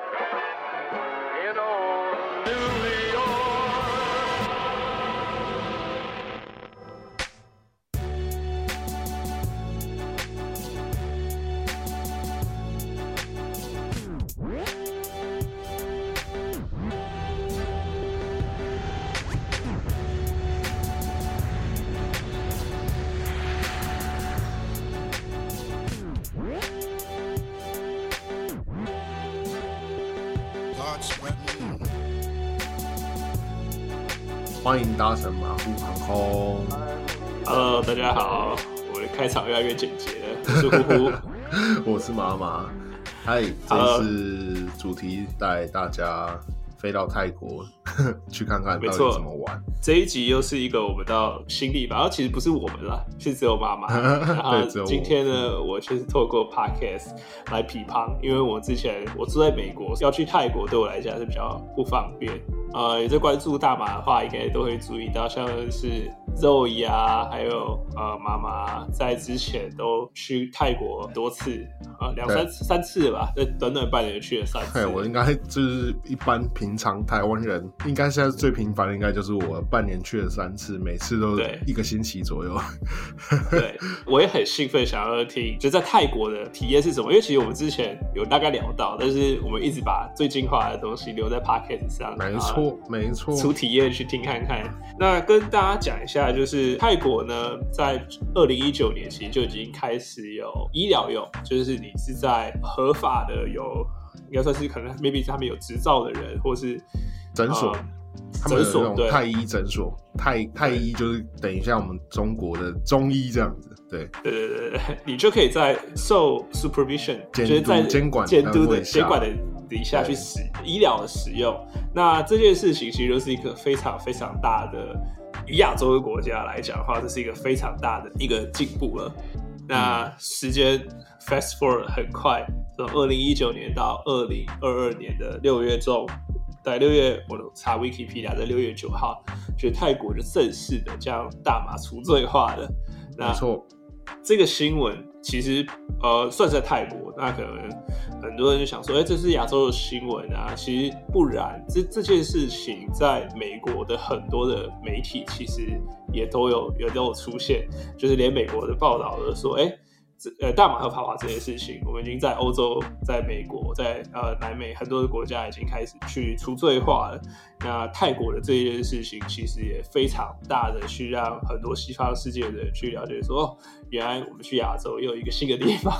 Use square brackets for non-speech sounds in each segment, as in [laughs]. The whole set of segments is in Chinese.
live. 欢迎搭乘马虎航空，Hello，大家好，我的开场越来越简洁了，我是呼呼。[laughs] 我是妈妈。嗨，这次主题带大家飞到泰国 [laughs] 去看看到底没错怎么玩。这一集又是一个我们到新地方，然后其实不是我们啦，是只有妈妈。[laughs] 今天呢，我就是透过 podcast 来批判，因为我之前我住在美国，要去泰国对我来讲是比较不方便。呃，有在关注大马的话，应该都会注意到，像是 Zoe 啊，还有呃妈妈在之前都去泰国多次，啊、两三次三次吧，在短短半年去了三次。对，我应该就是一般平常台湾人，应该现在最频繁的应该就是我半年去了三次，每次都对一个星期左右。对，我也很兴奋，想要听就在泰国的体验是什么。因为其实我们之前有大概聊到，但是我们一直把最精华的东西留在 podcast 上，没错，没错。出体验去听看看。那跟大家讲一下，就是泰国呢，在二零一九年其实就已经开始有医疗用，就是你是在合法的有，应该算是可能 maybe 他们有执照的人，或是诊所诊所对那种泰医诊所，太太医就是等一下我们中国的中医这样子。对，对对对对，你就可以在受 supervision，就是在监管监督的监管的底下去使医疗的使用。那这件事情其实就是一个非常非常大的，以亚洲的国家来讲的话，这是一个非常大的一个进步了。那时间 fast forward 很快，从二零一九年到二零二二年的六月中，在六月我查 Wikipedia 在六月九号，就泰国就正式的将大麻除罪化了。那没错。这个新闻其实呃算是在泰国，那可能很多人就想说，哎、这是亚洲的新闻啊。其实不然，这这件事情在美国的很多的媒体其实也都有也都有出现，就是连美国的报道都说，哎、呃大马合法化这件事情，我们已经在欧洲、在美国、在呃南美很多的国家已经开始去除罪化了。那泰国的这一件事情，其实也非常大的去让很多西方世界的人去了解说，哦，原来我们去亚洲又有一个新的地方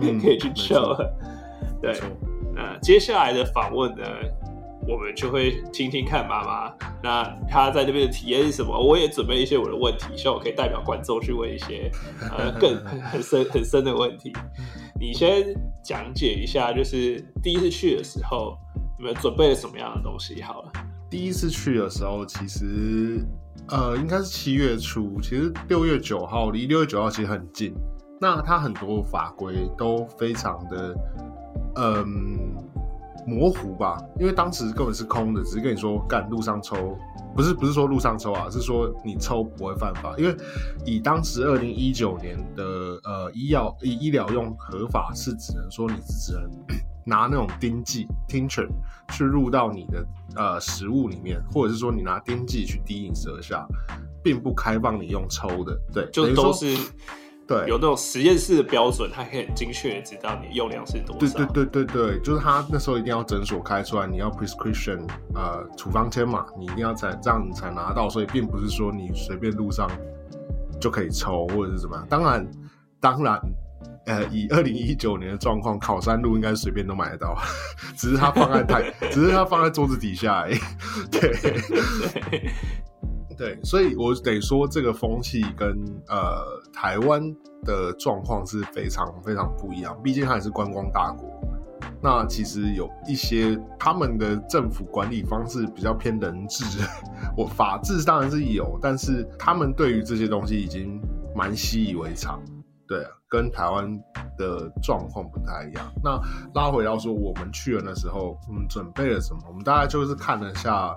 嗯 [laughs] 可以去没 chill 错了。对那接下来的访问呢，我们就会听听看妈妈，那她在那边的体验是什么？我也准备一些我的问题，希望我可以代表观众去问一些呃 [laughs] 更很很深很深的问题。你先讲解一下，就是第一次去的时候，你们准备了什么样的东西？好了，第一次去的时候，其实呃，应该是七月初，其实六月九号离六月九号其实很近。那它很多法规都非常的嗯模糊吧，因为当时根本是空的，只是跟你说干路上抽，不是不是说路上抽啊，是说你抽不会犯法，因为以当时二零一九年的呃医药医医疗用合法是只能说你只能拿那种丁剂 tincture 去入到你的呃食物里面，或者是说你拿丁剂去滴你舌下，并不开放你用抽的，对，就都是对有那种实验室的标准，它可以很精确的知道你的用量是多少。对对对对对，就是他那时候一定要诊所开出来，你要 prescription 呃处方签嘛，你一定要才这样你才拿到，所以并不是说你随便路上就可以抽或者是怎么样。当然，当然，呃，以二零一九年的状况，考山路应该随便都买得到，只是它放在太，只是它放在桌子底下而已。对 [laughs] 对，所以我得说，这个风气跟呃台湾的状况是非常非常不一样，毕竟它也是观光大国。那其实有一些他们的政府管理方式比较偏人治，[laughs] 我法治当然是有，但是他们对于这些东西已经蛮习以为常。对啊，跟台湾的状况不太一样。那拉回到说，我们去的时候，我们准备了什么？我们大概就是看了下，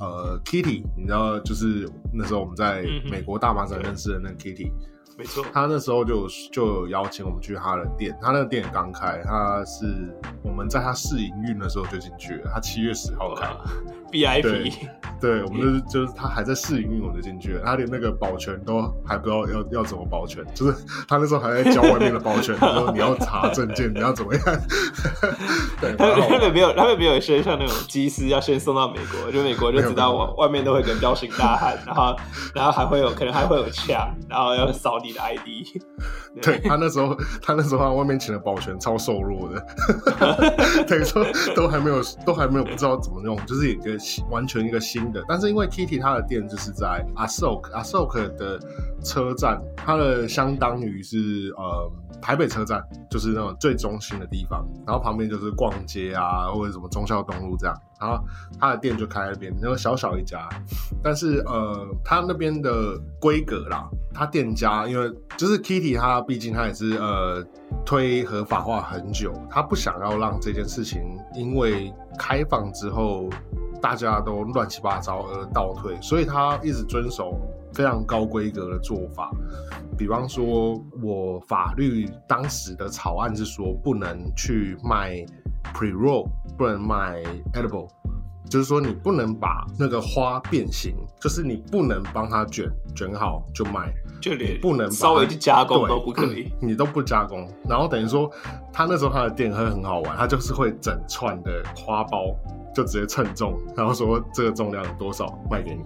呃，Kitty，你知道，就是那时候我们在美国大马展认识的那个 Kitty，、没错，他那时候就有就邀请我们去他的店，他那个店刚开，他是我们在他试营运的时候就进去了，他七月十号开。哇 VIP，对，我们就是就是他还在试营运，我就进去了。他连那个保全都还不知道要要怎么保全，就是他那时候还在教外面的保全，他说你要查证件，你要怎么样。[laughs] 对，他们他们没有，他们没有先像那种机师要先送到美国，就美国就知道外外面都会跟彪形大汉，然后然后还会有可能还会有枪，然后要扫你的 ID。[laughs] 对他那时候，他那时候他外面请的保全超瘦弱的，[laughs] 等于说都还没有，都还没有不知道怎么用，就是一个新完全一个新的。但是因为 Kitty 它的店就是在 Asok Asok 的车站，它的相当于是呃台北车站，就是那种最中心的地方，然后旁边就是逛街啊，或者什么忠孝东路这样。然后他的店就开在那边，然后小小一家，但是呃，他那边的规格啦，他店家因为就是 Kitty，他毕竟他也是呃推合法化很久，他不想要让这件事情因为开放之后大家都乱七八糟而倒退，所以他一直遵守非常高规格的做法。比方说，我法律当时的草案是说不能去卖 pre roll，不能卖 edible，就是说你不能把那个花变形，就是你不能帮它卷卷好就卖，就连不能稍微去加工都不可以。你都不加工，然后等于说他那时候他的店会很好玩，他就是会整串的花包就直接称重，然后说这个重量有多少卖给你。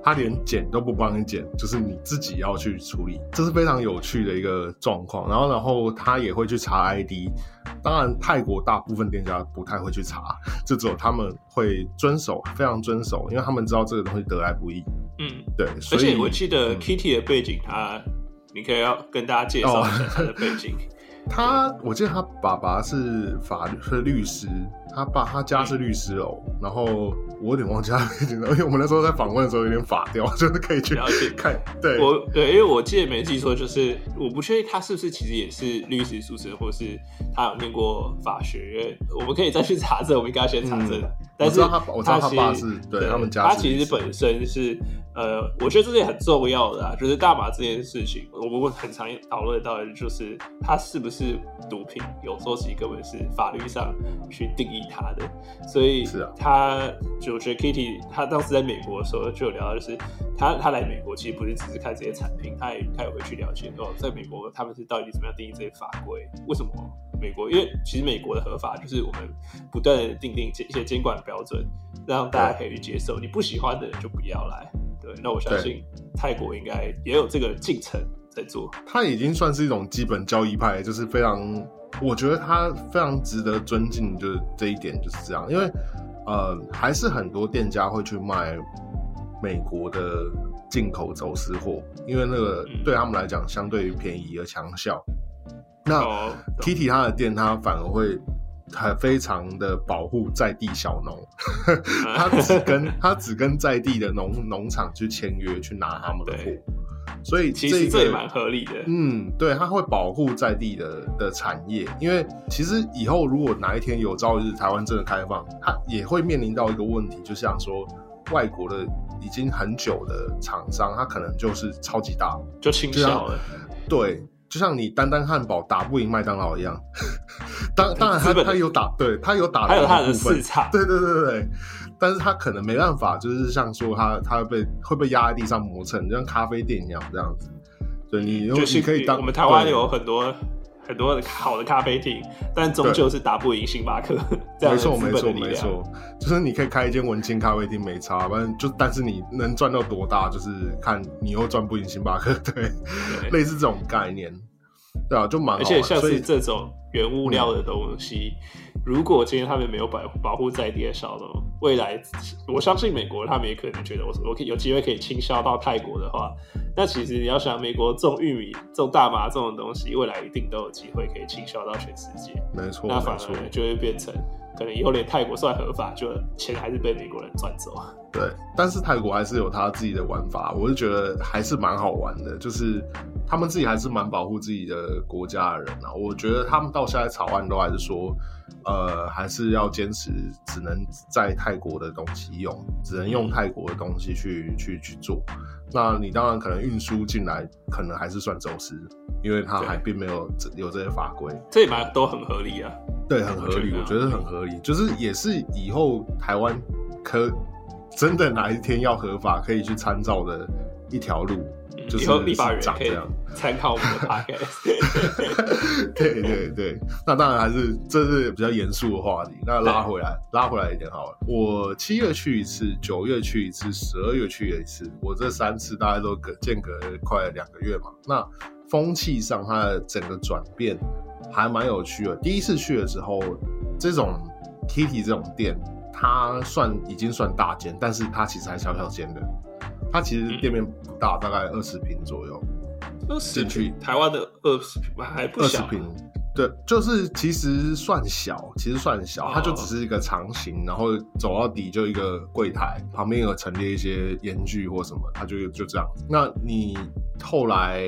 他连剪都不帮你剪，就是你自己要去处理，这是非常有趣的一个状况。然后，然后他也会去查 ID，当然泰国大部分店家不太会去查，就只有他们会遵守，非常遵守，因为他们知道这个东西得来不易。嗯，对，而所以且我记得嗯 Kitty 的背景，他你可以要跟大家介绍一下他的背景。[laughs] 他，我记得他爸爸是法律是律师，他爸他家是律师哦，然后我有点忘记他背景了，因为我们那时候在访问的时候有点法掉，就是可以去了解看。对，我对，因为我记得没记错，就是我不确定他是不是其实也是律师出身，或是他有念过法学院。我们可以再去查证，我们应该先查证。嗯但是他我知道他爸是对他们家他其实本身是呃，我觉得这是很重要的啊，就是大麻这件事情，我们很常讨论到的就是它是不是毒品，有时候其实根本是法律上去定义它的。所以是啊他就我觉得 Kitty 他当时在美国的时候就有聊到，就是他他来美国其实不是只是看这些产品，他也他也会去了解哦，在美国他们是到底怎么样定义这些法规，为什么美国？因为其实美国的合法就是我们不断的定定一些监管标准，让大家可以去接受，你不喜欢的人就不要来。对，那我相信泰国应该也有这个进程在做。它已经算是一种基本交易派，就是非常，我觉得它非常值得尊敬，就是这一点就是这样，因为呃，还是很多店家会去卖美国的进口走私货，因为那个嗯对他们来讲相对于便宜而强效。那哦，Kitty 他的店，他反而会很非常的保护在地小农，[laughs] 他只跟他只跟在地的农农场去签约，去拿他们的货，所以其这个实这也蛮合理的。嗯，对，他会保护在地的的产业，因为其实以后如果哪一天有朝一日台湾真的开放，它也会面临到一个问题，就像说外国的已经很久的厂商，他可能就是超级大，就倾销了，对，就像你单单汉堡打不赢麦当劳一样。[laughs] 当当然他，他有打，对他有打，还有他的市场。对对对对对，但是他可能没办法，就是像说他他会被会被压在地上磨蹭，就像咖啡店一样这样子。对你，就是你可以当我们台湾有很多很多的好的咖啡厅，但终究是打不赢星巴克没错，没错。没错，就是你可以开一间文青咖啡厅没差，反正就但是你能赚到多大，就是看你又赚不赢星巴克，[laughs] 对，对类似这种概念，对啊，就蛮。而且像是这种原物料的东西，如果今天他们没有保保护在地的小农，未来我相信美国他们也可能觉得我我可以有机会可以倾销到泰国的话，那其实你要想，美国种玉米、种大麻这种东西，未来一定都有机会可以倾销到全世界。没错，那反而就会变成，可能以后连泰国算合法，就钱还是被美国人赚走。对，但是泰国还是有他自己的玩法，我是觉得还是蛮好玩的。就是他们自己还是蛮保护自己的国家的人啊。我觉得他们到现在草案都还是说，呃，还是要坚持只能在泰国的东西用，只能用泰国的东西去 [laughs] 去去做。那你当然可能运输进来，可能还是算走私，因为它还并没有这有这些法规。这也蛮都很合理啊。对，很合理，我觉得很合理，就是也是以后台湾可真的哪一天要合法，可以去参照的一条路，就是以后立法人可以。参考我们的 [laughs] podcast。[laughs] 对对对，那当然还是这是比较严肃的话题。那拉回来，拉回来一点好了。我七月去一次，九月去一次，十二月去了一次，我这三次大概都隔间隔快两个月嘛。那风气上它的整个转变还蛮有趣的。第一次去的时候，这种 Kitty 这种店，它算已经算大间，但是它其实还小小间的。它其实店面不大，大概二十平左右。二十平，台湾的二十平吧，还不小。二十平，对，就是其实算小，其实算小，哦它就只是一个长形，然后走到底就一个柜台，旁边有陈列一些烟具或什么，它就就这样。那你后来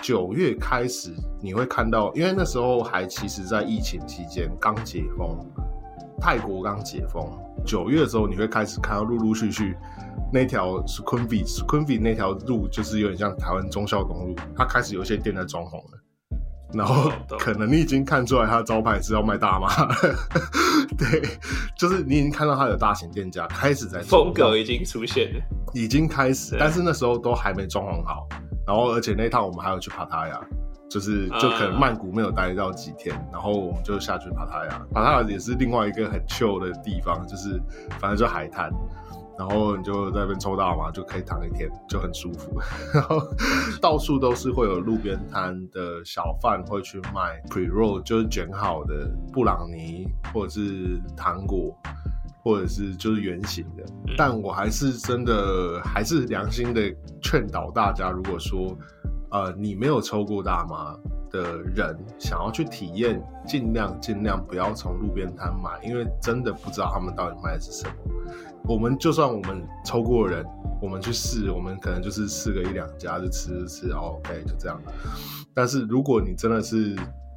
九月开始，你会看到，因为那时候还其实在疫情期间刚解封，泰国刚解封，九月的时候你会开始看到陆陆续续那条 k u n v i 那条路就是有点像台湾忠孝东路，它开始有一些店在装潢了。然后可能你已经看出来它的招牌是要卖大麻了，[laughs] 对，就是你已经看到它有大型店家开始在做风格已经出现了。已经开始，但是那时候都还没装潢好。然后，而且那一趟我们还要去帕塔亚，就是就可能啊曼谷没有待到几天，然后我们就下去帕塔亚。帕塔亚也是另外一个很 chill 的地方，就是反正就海滩，然后你就在那边抽到嘛，就可以躺一天，就很舒服。[laughs] 然后到处都是会有路边摊的小贩会去卖 pre roll，就是卷好的布朗尼或者是糖果。或者是就是圆形的，嗯但我还是真的还是良心的劝导大家，如果说呃你没有抽过大麻的人，想要去体验，尽量尽量不要从路边摊买，因为真的不知道他们到底卖的是什么。我们就算我们抽过人，我们去试，我们可能就是试个一两家就吃吃吃，OK 就这样。但是如果你真的是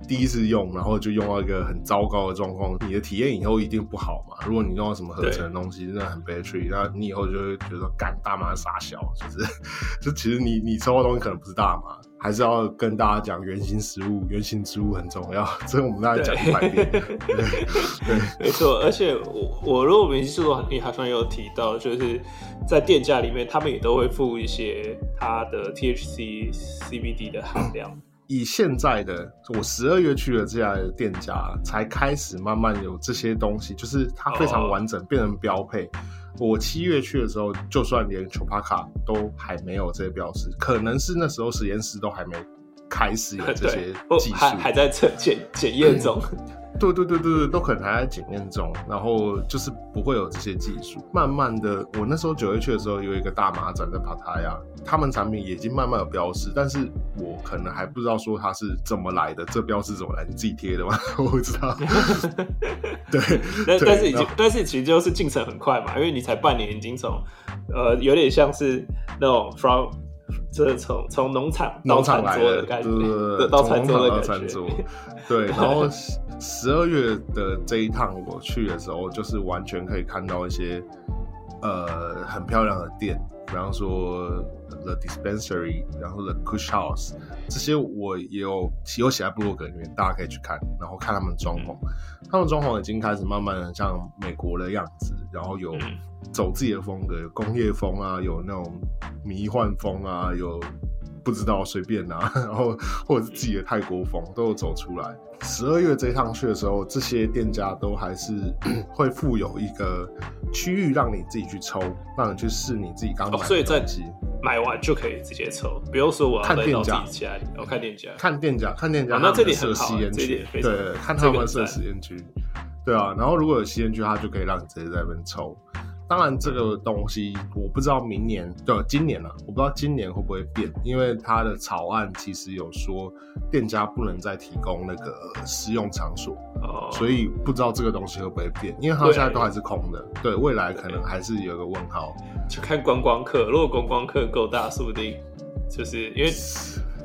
第一次用，然后就用到一个很糟糕的状况，你的体验以后一定不好嘛。如果你用到什么合成的东西，真的很 bad trip，那你以后就会觉得说干大麻傻小，就是 [laughs] 就其实你你抽的东西可能不是大麻，还是要跟大家讲原型食物、原型植物很重要，这个我们大家讲一百遍。对 [laughs] 没错，而且我我如果没记错，你好像有提到，就是在店家里面，他们也都会附一些它的 THC、CBD 的含量。以现在的我十二月去的这家店家，才开始慢慢有这些东西，就是它非常完整，变成标配。我七月去的时候，就算连 Chopaka 都还没有这些标识，可能是那时候实验室都还没开始有这些 [laughs] 技术，还还在测检检验中。[laughs] 对对对对对，都可能还在检验中，然后就是不会有这些技术。慢慢的，我那时候九月去的时候，有一个大麻展在帕塔亚，他们产品已经慢慢有标识，但是我可能还不知道说它是怎么来的，这标识怎么来？你自己贴的吗？[laughs] 我不知道。对，但但是已经，但是其实就是进程很快嘛，因为你才半年，已经从呃有点像是那种 from 这从从农场农场来的，对对对对，到餐桌到感觉餐桌。对，然后 [laughs] 十二月的这一趟我去的时候，就是完全可以看到一些呃很漂亮的店，比方说 The Dispensary，然后 The Kush House，这些我也有有写在部落格里面，大家可以去看，然后看他们装潢，他们装潢已经开始慢慢的像美国的样子，然后有嗯。走自己的风格，有工业风啊，有那种迷幻风啊，有不知道随便啊，[laughs] 然后或者是自己的泰国风都有走出来。十二月这一趟去的时候，这些店家都还是 [clears throat] 会附有一个区域让你自己去抽，让你去试你自己刚买的哦所以在。买完就可以直接抽，不用说我要看店家我看店家。看店家，看店家哦那这里很好吸烟区这点，对，看这他们设个很赞实验区，对啊。然后如果有吸烟区，他就可以让你直接在那边抽。当然，这个东西我不知道明年对今年啊，我不知道今年会不会变，因为它的草案其实有说店家不能再提供那个私用场所，哦，所以不知道这个东西会不会变，因为它现在都还是空的。对，未来可能还是有一个问号。就看观光客，如果观光客够大，说不定就是因为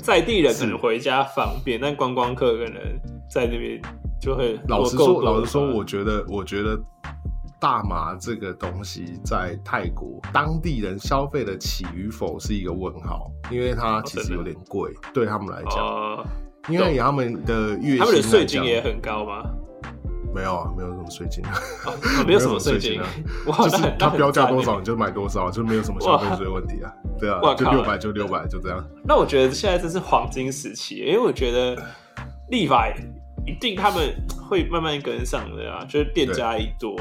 在地人可能回家方便，但观光客可能在那边就会老实说，老实说，我觉得，我觉得大麻这个东西在泰国当地人消费得起与否是一个问号，因为它其实有点贵，对他们来讲，哦，因为以他们的月薪他们的税金也很高吗？没有啊，没有什么税金啊，哦 [laughs] 没有什么税金啊，就是那它标价多。少你就买多少，就没有什么消费税问题啊，对啊就六百就六百，就这样。那我觉得现在这是黄金时期，因为我觉得立法一定他们会慢慢跟上的啊，就是店家一多，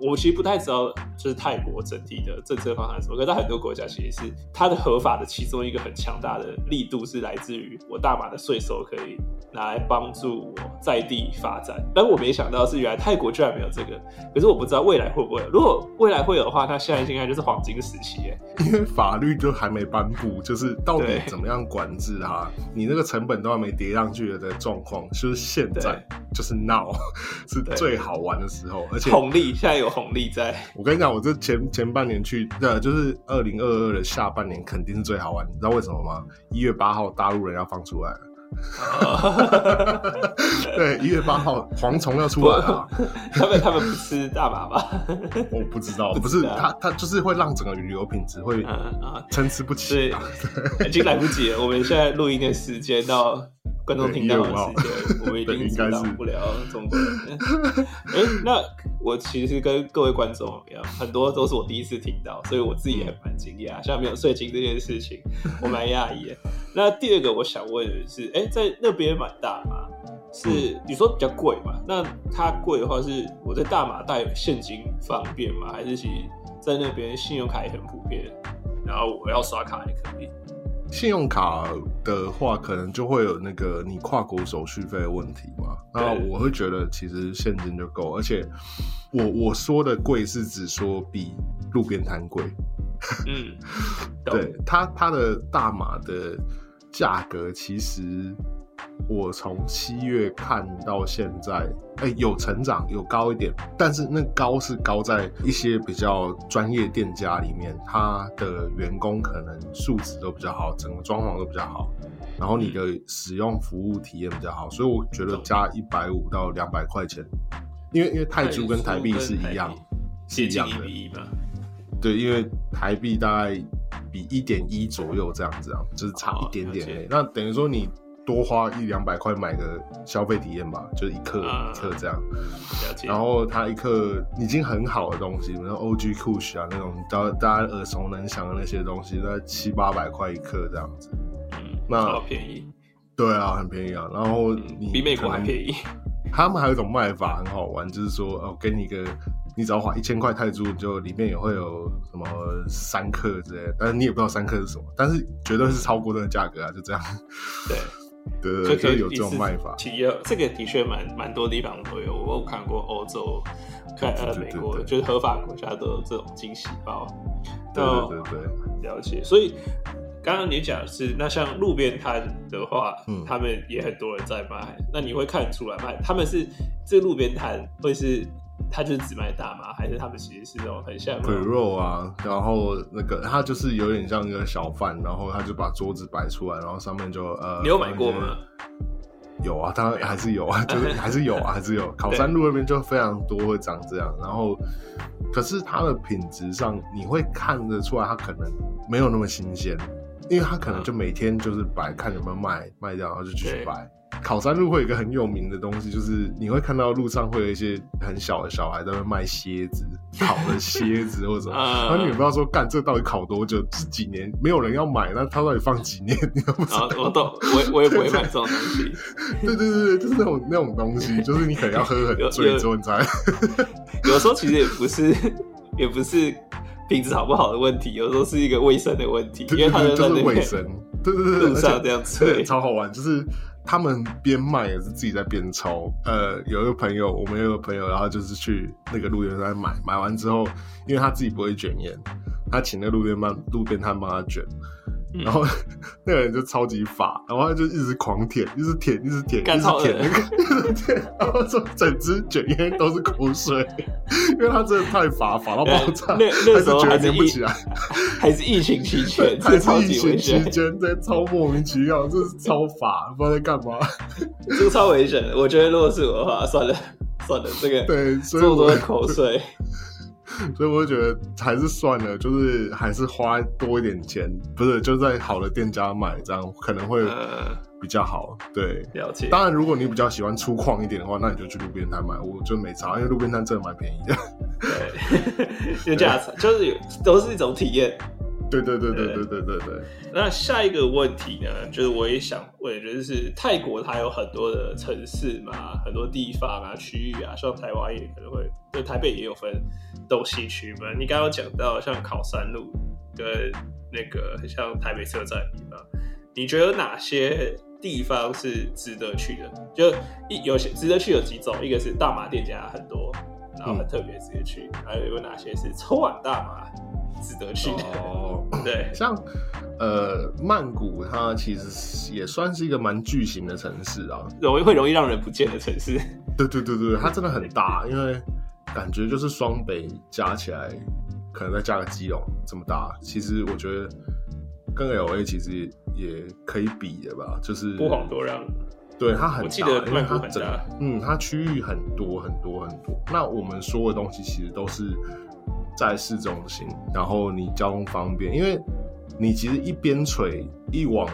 我其实不太知道，就是泰国整体的政策方向是什么，可是在很多国家其实是它的合法的其中一个很强大的力度是来自于我大马的税收可以拿来帮助我在地发展，但我没想到是原来泰国居然没有这个，可是我不知道未来会不会有，如果未来会有的话，它现在应该就是黄金时期耶。因为法律就还没颁布，就是到底怎么样管制它，你那个成本都还没叠上去的状况，就是现在就是闹 [laughs] 是最好玩的时候，而且红利现在有红利在，我跟你讲，我这前前半年去，呃，就是二零二二的下半年肯定是最好玩，你知道为什么吗？一月八号大陆人要放出来了，[laughs] 对，一月八号蝗虫要出来了啊，他们他们不吃大麻吧？[laughs] 我不知道，不不是知道它它就是会让整个旅游品质会参差不齐啊。已经来不及了。我们现在录音的时间到观众听到的时间，我们已经阻挡不了中国人那我其实跟各位观众一样，很多都是我第一次听到，所以我自己也蛮惊讶。像没有税金这件事情，我蛮讶异。那第二个我想问的是，哎、在那边买大麻是你说比较贵嘛？那它贵的话，是我在大马带现金方便吗？还是其实在那边信用卡也很普遍，然后我要刷卡也可以？信用卡的话，可能就会有那个你跨国手续费的问题嘛。那我会觉得其实现金就够，而且我我说的贵是指说比路边摊贵。嗯，[laughs] 懂对它它的大码的价格，其实我从七月看到现在，哎、有成长，有高一点，但是那高是高在一些比较专业店家里面，他的员工可能素质都比较好，整个装潢都比较好，然后你的使用服务体验比较好，所以我觉得加一百五到两百块钱，因为因为泰铢跟台币是一样，是一样的。对，因为台币大概比一点一左右这样子啊，就是差一点点。那等于说你多花一两百块买个消费体验吧，就是一克、嗯一克这样。然后它一克已经很好的东西，比如说 OG Kush 啊那种大大家耳熟能详的那些东西，在七八百块一克这样子。嗯，那好便宜，对啊，很便宜啊。然后你比美国还便宜。他们还有一种卖法很好玩，就是说哦，给你一个，你只要花一千块泰铢，你就里面也会有什么三克之类的，但是你也不知道三克是什么，但是绝对是超过那个价格啊，就这样。对，对对对，就有这种卖法。体验这个的确蛮蛮多地方都有，我有看过欧洲、看呃美国，就是合法国家都有这种惊喜包。对对对对，了解，所以刚刚你讲的是，那像路边摊的话，嗯他们也很多人在卖，那你会看出来卖他们是这路边摊会是他就是只卖大麻，还是他们其实是那种很像那腿肉啊，然后那个他就是有点像一个小贩，然后他就把桌子摆出来，然后上面就呃，你有买过吗？有啊，当然还是有啊，[laughs] 就是还是有啊，还是有。考山路那边就非常多会长这样，然后可是它的品质上，你会看得出来，它可能没有那么新鲜，因为它可能就每天就是摆，看有没有卖卖掉，然后就继续对摆。考山路会有一个很有名的东西，就是你会看到路上会有一些很小的小孩在那边卖蝎子，烤的蝎子或者什么，[laughs] 啊然后你也不知道说干这到底烤多久，这几年没有人要买，那他到底放几年，你都不知道。然后我都我也我也不会买这种东西，[laughs] 对对对对，就是那种那种东西，就是你可能要喝很有醉有之后你才。[laughs] 有时候其实也不是也不是品质好不好的问题，有时候是一个卫生的问题，因为他就们在那边是卫生，对对对，路上这样吹，超好玩，就是他们边卖也是自己在边抽。呃，有一个朋友，我们有个朋友，然后就是去那个路边摊买，买完之后，因为他自己不会卷烟，他请那路边摊路边摊帮他卷，然后那个人就超级法，然后他就一直狂舔，一直舔，一直舔，一直舔那个，一直舔，然后说整只卷烟都是口水，因为他真的太法，法到爆炸，那那时候还不起来，还是疫情期间，还是疫情期，间，这超莫名其妙，这是超法，不知道在干嘛。这个超危险的。我觉得如果是我的话，算了算了，这个对，所以我这么多的口水，[laughs] 所以我就觉得还是算了，就是还是花多一点钱，不是就在好的店家买，这样可能会呃，比较好。对，了解。当然如果你比较喜欢粗犷一点的话，那你就去路边摊买，我就没差，因为路边摊真的蛮便宜的。[laughs] 对，[laughs] 因为价钱就是有都是一种体验。对对对对对对对对，那下一个问题呢，就是我也想问，就是泰国它有很多的城市嘛，很多地方啊、区域啊，像台湾也可能会，就台北也有分东西区嘛。你刚刚讲到像考山路跟那个像台北车站地方，你觉得哪些地方是值得去的？就一有些值得去有几种，一个是大麻店家很多，然后很特别值得去，还有有哪些是 [laughs] 抽完大麻值得去的？哦，[laughs] 对，像呃曼谷，它其实也算是一个蛮巨型的城市啊。容易会容易让人不见的城市。对对对对，它真的很大，因为感觉就是双北加起来，可能再加个基隆这么大。其实我觉得跟 L A 其实也可以比的吧，就是不遑多让。对它很大，我记得因为曼谷它整很大嗯，它区域很多很多很多。那我们说的东西其实都是在市中心，然后你交通方便，因为你其实一边陲一往，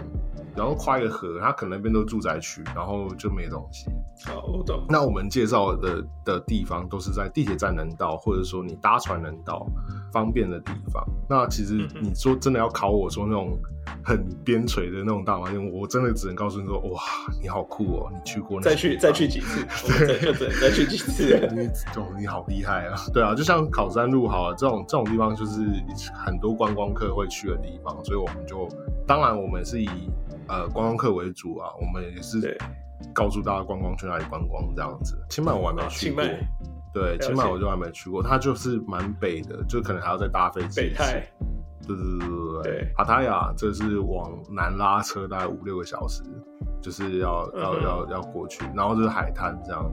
然后跨一个河，它可能那边都住宅区，然后就没东西。好，我懂。那我们介绍的的地方都是在地铁站能到，或者说你搭船能到方便的地方。那其实你说真的要考我说那种很边陲的那种大环境，我真的只能告诉你说，哇，你好酷哦，你去过那再去再些地方去几次，我们再就只能再去几次。[laughs] [laughs] 你哦，你好厉害啊！对啊，就像考山路好啊，这种这种地方就是很多观光客会去的地方，所以我们就当然我们是以呃观光客为主啊，我们也是告诉大家观光去哪里观光这样子。清迈我还没去过，对，解清迈我就还没去过，它就是蛮北的，就可能还要再搭飞机。北泰，对对对对对帕塔亚这是往南拉车大概五六个小时，就是要要要要过去，然后就是海滩这样。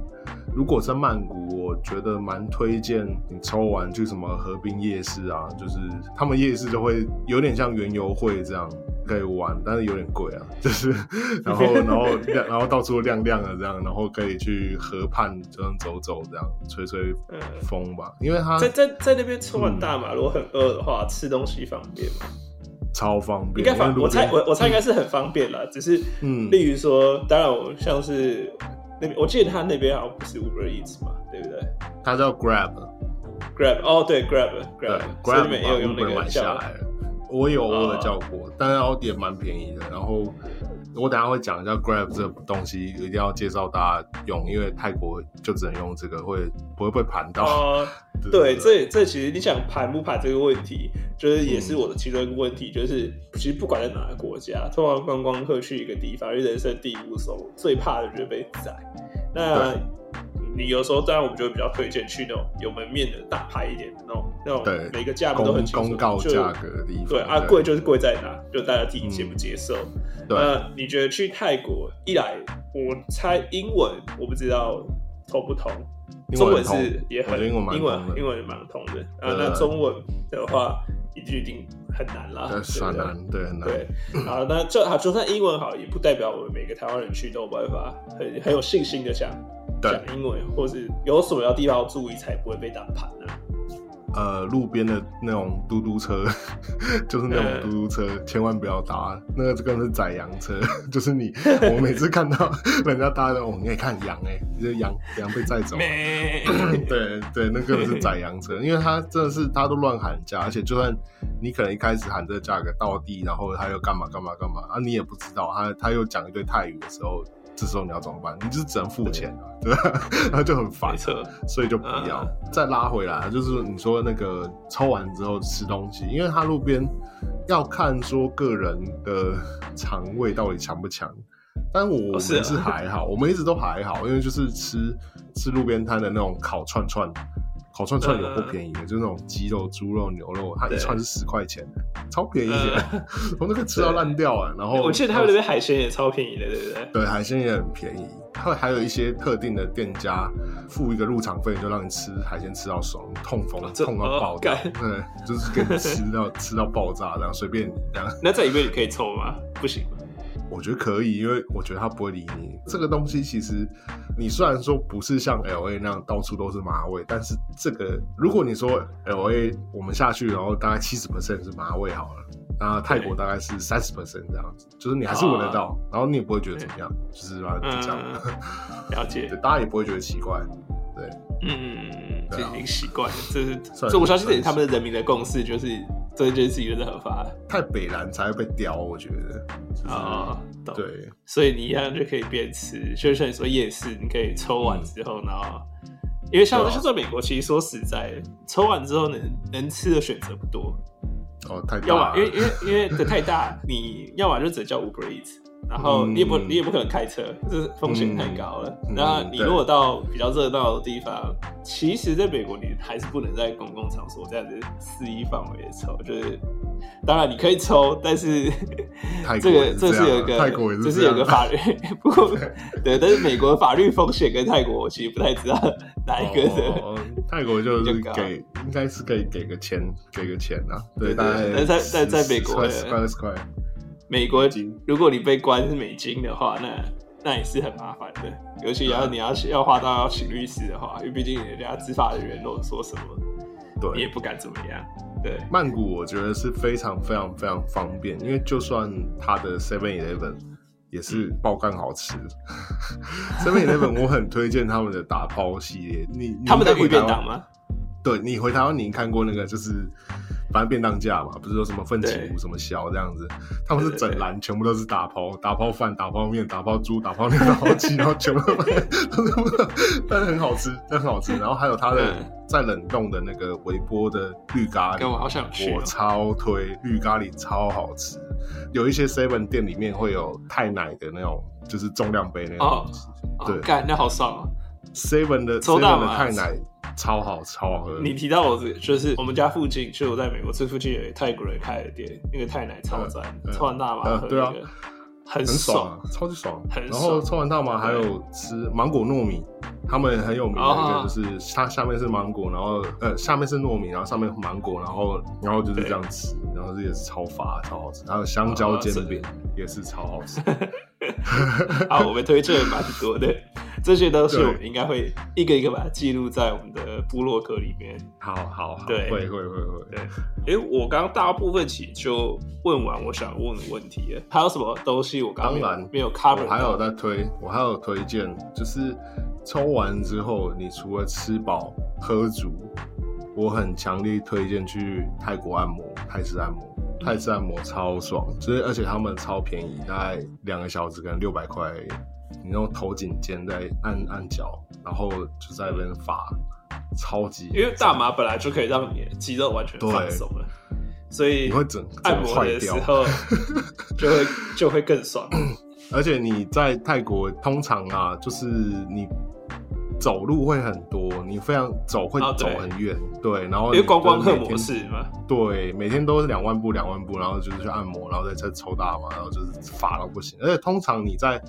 如果在曼谷，我觉得蛮推荐你抽完去什么河滨夜市啊，就是他们夜市就会有点像园游会这样可以玩，但是有点贵啊，就是 [laughs] 然后然后亮然后到处都亮亮的这样，然后可以去河畔这样走走这样吹吹嗯风吧，因为他在在在那边抽完大马，如果很饿的话，吃东西方便吗？超方便，应该方，我猜我我猜应该是很方便啦，只是嗯例如说，当然我像是那边，我记得他那边好像不是 Uber Eats 嘛，对不对他叫 Grab。？Grab 哦，对 Grab 对 Grab，所以，Grab 你们也有用那个下来了。我有偶尔哦叫过，但是也蛮便宜的。然后我等下会讲一下 Grab 这个东西，一定要介绍大家用，因为泰国就只能用这个，会不会被盘到？[laughs] 呃，对，这这其实你想盘不盘这个问题，就是也是我的其中一个问题，就是其实不管在哪个国家，通常观光客去一个地方，因为人生地不熟，最怕的就是被宰。那你有时候当然我们就会比较推荐去那种有门面的大牌一点的那种，那种对每个价格都很清楚公告价格的地方。对啊，贵就是贵在哪，就大家自己接不接受。对那你觉得去泰国一来，我猜英文我不知道通不通，中文是也很英文英文英文蛮通的啊。对那中文的话，一定一定很难啦，对，对不对算难，对，很难。对，好，那这好，就算英文好，也不代表我们每个台湾人去都有办法很很有信心的讲对讲英文，或是有什么要地方要注意才不会被打盘呢？呃，路边的那种嘟嘟车，[laughs] 就是那种嗯嘟嘟车，千万不要搭，那个根本是宰羊车，[laughs] 就是你，我每次看到人家搭的，哦，你可以看羊哎、就是羊羊被载走了，没，[coughs] 对对，那个是宰羊车，因为他真的是他都乱喊价，而且就算你可能一开始喊这个价格到地，然后他又干嘛干嘛干嘛啊，你也不知道，他他又讲一堆泰语的时候，这时候你要怎么办？你就是只能付钱啊，对吧？[laughs] 然后就很烦所以就不要。啊再拉回来，就是你说那个抽完之后吃东西，因为他路边要看说个人的肠胃到底强不强。但我们是还好，我们一直都还好，因为就是吃吃路边摊的那种烤串串，烤串串有不便宜的，就是那种鸡肉、猪肉、牛肉，它一串是十块钱，超便宜的，[laughs] 我那个吃到烂掉啊。然后我记得他们那边海鲜也超便宜的，对不对？对海鲜也很便宜，还还有一些特定的店家付一个入场费，就让你吃海鲜吃到爽，痛风这痛到爆对，就是给你吃到 [laughs] 吃到爆炸这样，随便你这样。那在里面你可以抽吗？不行吗？我觉得可以，因为我觉得他不会理你。这个东西其实，你虽然说不是像 L A 那样到处都是马味，但是这个如果你说 L A 我们下去，然后大概七十 percent 是马味好了，那泰国大概是三十 percent 这样子，就是你还是闻得到，然后你也不会觉得怎么样，就是啊就这样，嗯了解 [laughs] 对，。大家也不会觉得奇怪。对，嗯嗯嗯嗯，对啊。就已经习惯了，这是，这我相信这是他们的人民的共识，就是这件事情就是合法的。太北蓝才会被叼，我觉得。就是啊。对，所以你一样就可以边吃，就像你说夜市，你可以抽完之后，然后因为像对啊。像在美国，其实说实在，抽完之后能能吃的选择不多，哦，太要么。因为因为因为的太大，你要么就只能叫 Uber Eats，然后嗯你也不你也不可能开车，这风险太高了。嗯那嗯你如果到比较热闹的地方，其实在美国你还是不能在公共场所这样子肆意范围的抽，就是当然你可以抽，但是 [laughs] 这个这是有一个这是有个法律，[laughs] 不过对，但是美国的法律风险跟泰国我其实不太知道 [laughs] 哪一个的。哦，泰国就是给，应该是可以给个钱，给个钱啊。对，对大概但在在在美国十块十块十块。美国金如果你被关是美金的话，那那也是很麻烦的，尤其要你要要花到要请律师的话，因为毕竟人家执法人员都说什么，你也，不敢怎么样。对，曼谷我觉得是非常非常非常方便，因为就算它的 Seven Eleven 也是爆干好吃。[laughs] Seven Eleven 我很推荐他们的打包系列，你你他们的预应该回台湾便档吗？对你回台湾，你看过那个就是反正便当价嘛，不是说什么奋起对湖什么小这样子，他们是对对整篮全部都是打包，[laughs] 打包饭、打包面、打包猪、[laughs] 打包牛、打包鸡，然后全部都 [laughs] 但是很好吃，真的很好吃。然后还有它的嗯在冷冻的那个微波的绿咖喱，我好想去哦我超推绿咖喱，超好吃。有一些 seven 店里面会有太奶的那种，就是重量杯那种哦东西。哦对干那好爽哦！seven 的 seven 的吗太奶超好，超好喝。你提到我这就是我们家附近，就我在美国这附近有泰国人开的店，那个泰奶超赞，抽完大麻对啊。那个很很爽啊，超级爽。很然后爽抽完大麻还有吃芒果糯米，他们很有名的一哦个就是它下面是芒果，然后呃下面是糯米，然后上面芒果，然后然后就是这样吃，然后这也是超发超好吃。还有香蕉煎饼也是超好吃。[laughs] 好，我们推荐了蛮多的，这些都是我们应该会一个一个把它记录在我们的部落格里面。好好好，对会会会会。对，因为我刚刚大部分其实就问完我想问的问题了，还有什么东西我刚刚没有 cover？还有在推，我还有推荐，就是抽完之后，你除了吃饱喝足，我很强力推荐去泰国按摩，泰式按摩，泰式按摩超爽，就是而且他们超便宜，大概两个小时可能六百块，你用头颈肩在按按脚，然后就在那边发，超级，因为大麻本来就可以让你的肌肉完全放松了，所以你会整按摩的时。候 [laughs] 就会就会更爽。而且你在泰国通常啊，就是你走路会很多，你非常走会走很远，对，然后因为你观光客模式嘛，对，每天都是两万步两万步，然后就是去按摩，然后再再抽大麻，然后就是发到不行。而且通常你在，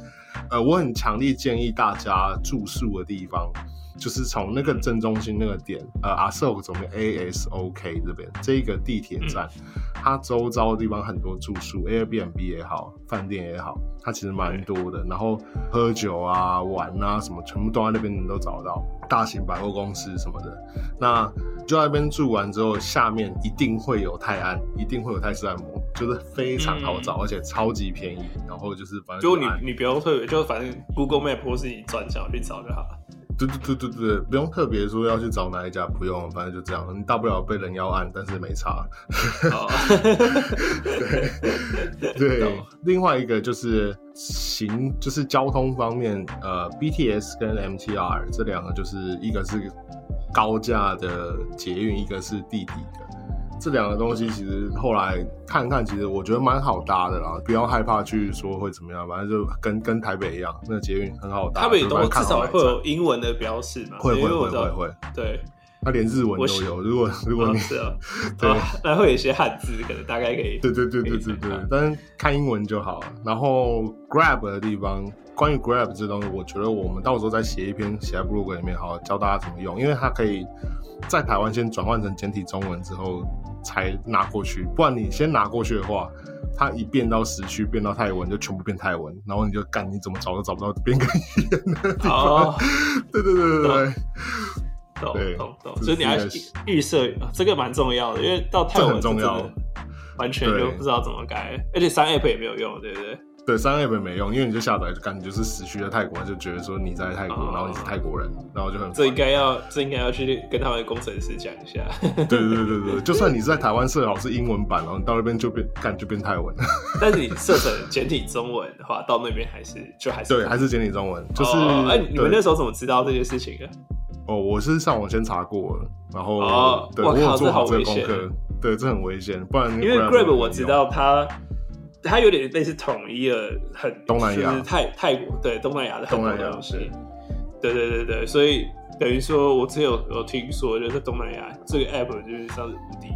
呃，我很强烈建议大家住宿的地方，就是从那个正中心那个点，呃，阿 s o 总的 A S O K 这边这个地铁站，它周遭的地方很多住宿，Airbnb 也好，饭店也好，它其实蛮多的。然后喝酒啊、玩啊什么，全部都在那边你都找得到。大型百货公司什么的，那就在那边住完之后，下面一定会有泰安，一定会有泰式按摩，就是非常好找，而且超级便宜。然后就是反正就按你你不用特别，就反正 Google Map 或是你转角去找就好了。对对对对对，不用特别说要去找哪一家，不用，反正就这样。你大不了被人妖按，但是没差。哦，[laughs] 对懂，另外一个就是行，就是交通方面，呃，BTS 跟 MTR 这两个，就是一个是高架的捷运，一个是地底的。这两个东西其实后来看看，其实我觉得蛮好搭的啦，不要害怕去说会怎么样，反正就跟跟台北一样，那个捷运很好搭。他们也都就反正看至少会有英文的标示嘛，会会会会会，对，它连日文都有。如果 [laughs] 如果你、哦是哦，[laughs] 对哦那会有一些汉字，可能大概可以。对对对对对对，但是看英文就好了。然后 Grab 的地方，关于 Grab 这东西，我觉得我们到时候再写一篇写在 blog 里面，好好教大家怎么用，因为它可以在台湾先转换成简体中文之后才拿过去，不然你先拿过去的话。它一变到时区，变到泰文，就全部变泰文，然后你就干，你怎么找都找不到变更语言的地方。[laughs] 对对对对，懂对懂懂，这所以你要是预设，这个蛮重要的，因为到泰这文很重要 [laughs] 完全就不知道怎么改，而且三 app 也没有用，对不对？对，三 app 没用，因为你就下载就感觉就是死去的泰国，就觉得说你在泰国，哦然后你是泰国人，然后就很烦这应该要这应该要去跟他们的工程师讲一下。[laughs] 对对对就算你是在台湾设好是英文版，然后你到那边就变干就变泰文，[laughs] 但是你设成简体中文的话，到那边还是就还是对，还是简体中文，就是哦哎、你们那时候怎么知道这件事情的？哦，我是上网先查过了，然后、哦对我有我靠这好做好这个危险功课，对，这很危险，不然因为 Grab 我知道它，它有点类似统一了很东南亚就是泰泰国对东南亚的很多东西。对对对对，所以等于说我之前有有听说，就是东南亚这个 app 就是算是无敌。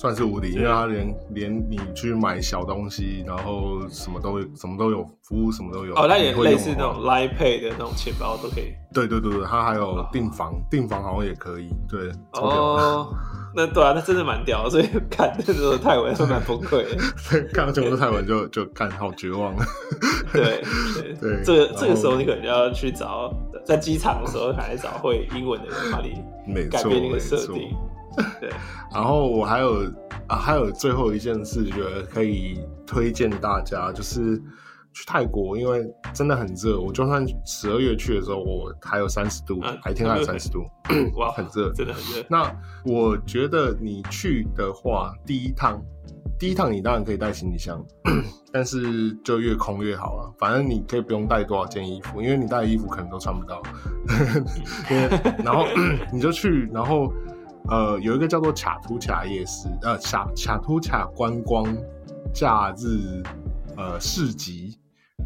算是无敌，因对为它连连你去买小东西，然后什么都有，什么都有，服务什么都有。哦，那也类似那种 Line Pay 的那种钱包都可以。对对对对，它还有哦订房，订房好像也可以，对。哦，[laughs] 那对啊，那真的蛮屌的，所以看那时候泰文会蛮崩溃的。[laughs] 对，看到全部都泰文就就看，好绝望。对 [laughs] 对对这个这个时候你可能就要去找，在机场的时候还来找会英文的人帮你，改变那个没错。设定。对，[laughs] 然后我还有啊，还有最后一件事，觉得可以推荐大家，就是去泰国，因为真的很热。我就算十二月去的时候，我还有三十度嗯，白天还有三十度，哇，很热。真的很热。那我觉得你去的话，第一趟，第一趟你当然可以带行李箱，但是就越空越好啊。反正你可以不用带多少件衣服，因为你带的衣服可能都穿不到。[laughs] 因为然后 [coughs] 你就去，然后呃有一个叫做卡图卡夜市，呃卡卡图卡观光假日呃市集。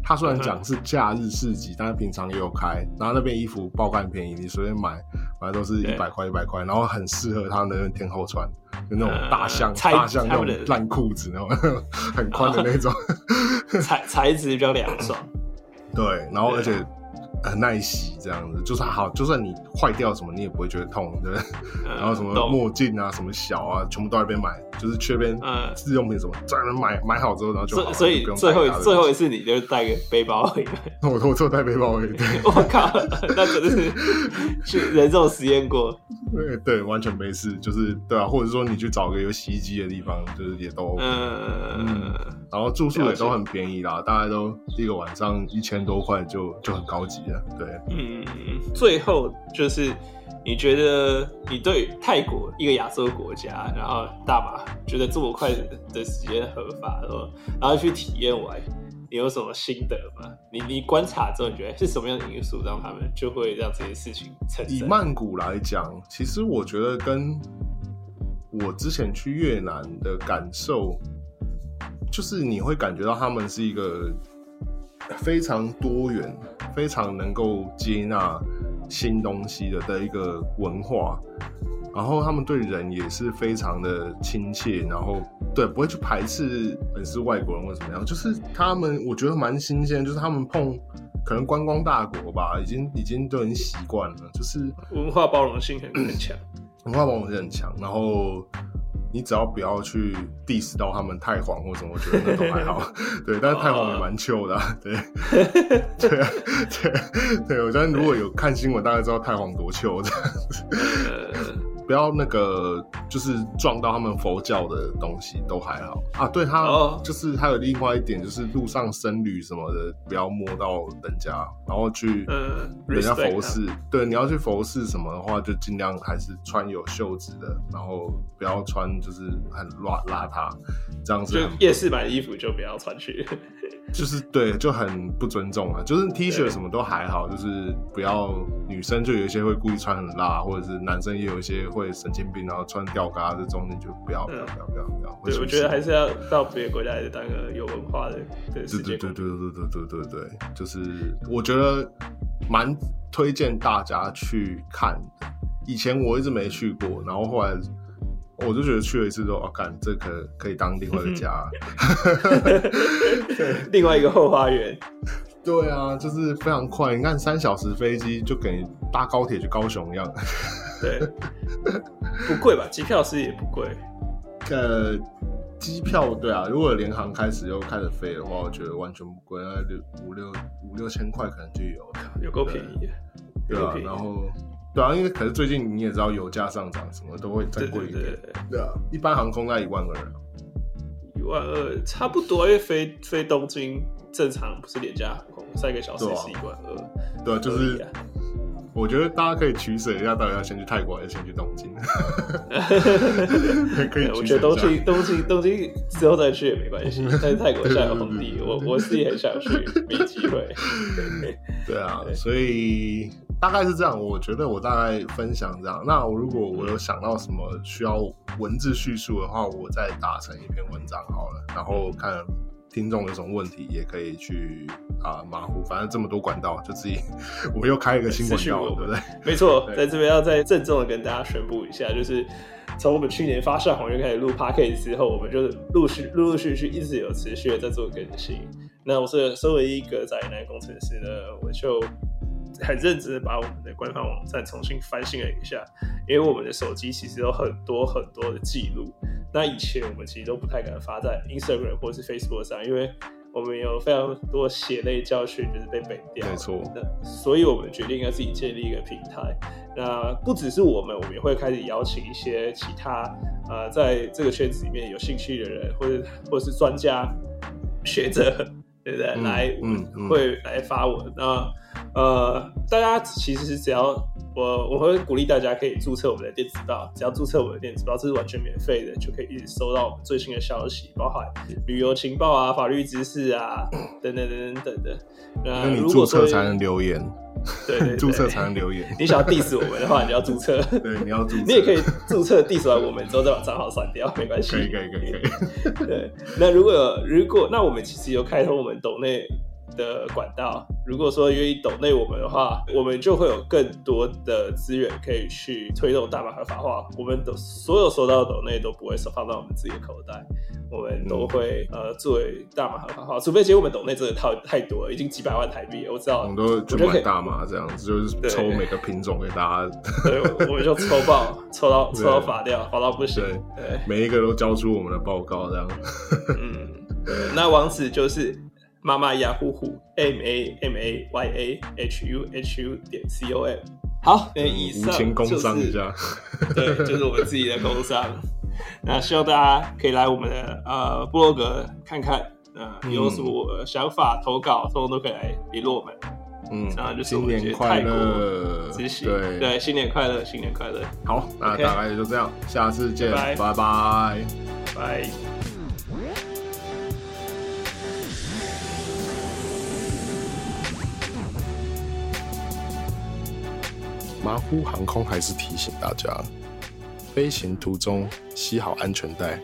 它虽然讲是假日市集，但是平常也有开。然后那边衣服爆干便宜，你随便买，反正都是一对百块一百块，然后很适合他们的天后穿，就那种呃大象、材大象那种烂裤子，那种 [laughs] 很宽的那种。[laughs] 材材质比较凉爽。对，然后而且很耐洗，这样子，就算好，就算你坏掉什么，你也不会觉得痛，对不对？嗯然后什么墨镜啊，什么小啊，全部都在那边买，就是去那边嗯日用品什么，在那边买买好之后，然后就所以最后最后一次你就带个背包而已。[laughs] 我我做带背包而已，对 [laughs] 我靠，那真的是去人肉实验过。[laughs] 对对，完全没事，就是对啊，或者说你去找个有洗衣机的地方，就是也都 OK。嗯，然后住宿也都很便宜啦，大概都一个晚上一千多块就就很高级了。对，嗯，最后就是你觉得你对泰国一个亚洲国家，然后大麻觉得这么快的时间合法，然后然后去体验完，你有什么心得吗？你你观察之后，你觉得是什么样的因素让他们就会让这件事情成以？曼谷来讲，其实我觉得跟我之前去越南的感受，就是你会感觉到他们是一个非常多元、非常能够接纳新东西的的一个文化。然后他们对人也是非常的亲切，然后对不会去排斥本是外国人或者怎么样，就是他们我觉得蛮新鲜，就是他们碰可能观光大国吧，已经已经都很习惯了，就是文化包容性很很强。文化包容性很强，然后你只要不要去 diss 到他们太黄或什么，我觉得那都还好。[laughs] 对，但是太黄也蛮 chill 的啊、对，对啊，对，对，我觉得如果有看新闻，大概知道太黄多子。呃，不要那个，就是撞到他们佛教的东西都还好啊。对他，哦就是还有另外一点，就是路上僧侣什么的，不要摸到人家，然后去嗯人家佛寺。对，你要去佛寺什么的话，就尽量还是穿有袖子的，然后不要穿就是很乱邋遢，这样子就夜市买衣服就不要穿去。就是对，就很不尊重啊。就是 T 恤什么都还好，就是不要女生就有一些会故意穿很辣，或者是男生也有一些会神经病，然后穿吊嘎这种，你就不要不要不要不要不要。会对，我觉得还是要到别的国家来当个有文化的的对对对。对对对对对对，就是我觉得蛮推荐大家去看的，以前我一直没去过，然后后来我就觉得去了一次之后，哦，干这可可以当另外一个家。对 [laughs] 另外一个后花园。对啊，就是非常快，你看三小时飞机就跟你搭高铁去高雄一样。对，不贵吧？机票是也不贵。呃，机票对啊，如果联航开始又开始飞的话，我觉得完全不贵，那六五六五六千块可能就有了，有够便宜的。对啊，然后对啊，因为可是最近你也知道油价上涨，什么都会再贵一点。对啊，一般航空在一万二，一万二差不多，因为飞飞东京正常不是廉价航空，三个小时是一万二。对啊，就是我觉得大家可以取舍一下，到底要先去泰国还是先去东京？[laughs] 可以，我觉得东京东京东京之后再去也没关系，[laughs] 但是泰国现在有红地，我我自己很想去，没机会。[laughs] 对啊，所以。大概是这样，我觉得我大概分享这样。那我如果我有想到什么需要文字叙述的话，我再打成一篇文章好了。然后看听众有什么问题，也可以去啊马虎，反正这么多管道，就自己我们又开一个新管道，对不对？没错，在这边要再郑重的跟大家宣布一下，就是从我们去年发上红月开始录 p a c k a g e 之后，我们就陆续陆陆续续一直有持续的在做更新。那我是身为一个宅男工程师呢，我就。很认真的把我们的官方网站重新翻新了一下，因为我们的手机其实有很多很多的记录。那以前我们其实都不太敢发在 Instagram 或是 Facebook 上，因为我们有非常多血泪教训，就是被毁掉。没错。那所以我们决定要自己建立一个平台。那不只是我们，我们也会开始邀请一些其他呃，在这个圈子里面有兴趣的人，或者或者是专家学者，对不对？来，嗯，会来发文。那呃，大家其实只要我我会鼓励大家可以注册我们的电子报，只要注册我们的电子报，这是完全免费的，就可以一直收到我们最新的消息，包含旅游情报啊、法律知识啊等等等等等的。那你注册才能留言，对，注册才能留言。你想要 diss 我们的话，你就要注册。对，你要注册。你也可以注册 diss 完我们之后再把账号删掉，没关系。可以可以可以可以。对，那如果如果那我们其实有开通我们抖内。的管道，如果说愿意抖内我们的话，我们就会有更多的资源可以去推动大麻合法化。我们的所有收到的抖内都不会放到我们自己的口袋，我们都会呃作为大麻合法化。除非其实我们抖内真的太太多了，已经几百万台币，我知道。我们都就买大麻这样子，就是抽每个品种给大家。[laughs] 对，我们就抽爆，[laughs] 抽到抽到法掉，法到不行。对，每一个都交出我们的报告这样。嗯，那网址就是。妈妈呀呼呼。M a m a y a h u h u 点 c o m 好，那以上就是 [laughs] 对，就是我们自己的工商。那希望大家可以来我们的呃部落格看看，呃，有什么想法投稿，通通都可以来联络我们。嗯，然后就是新年快乐，对。对，新年快乐，新年快乐。好，那大概就这样，下次见，拜拜，拜。马虎航空还是提醒大家，飞行途中系好安全带。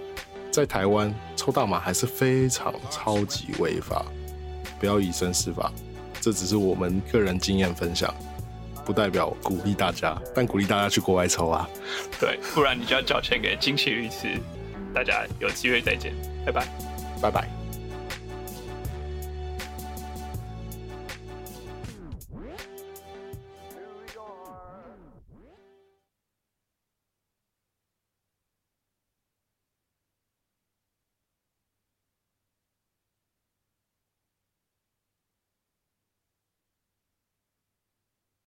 在台湾抽大麻还是非常超级违法，不要以身试法。这只是我们个人经验分享，不代表鼓励大家，但鼓励大家去国外抽啊。对，不然你就要交钱给金奇律师。大家有机会再见，拜拜，拜拜。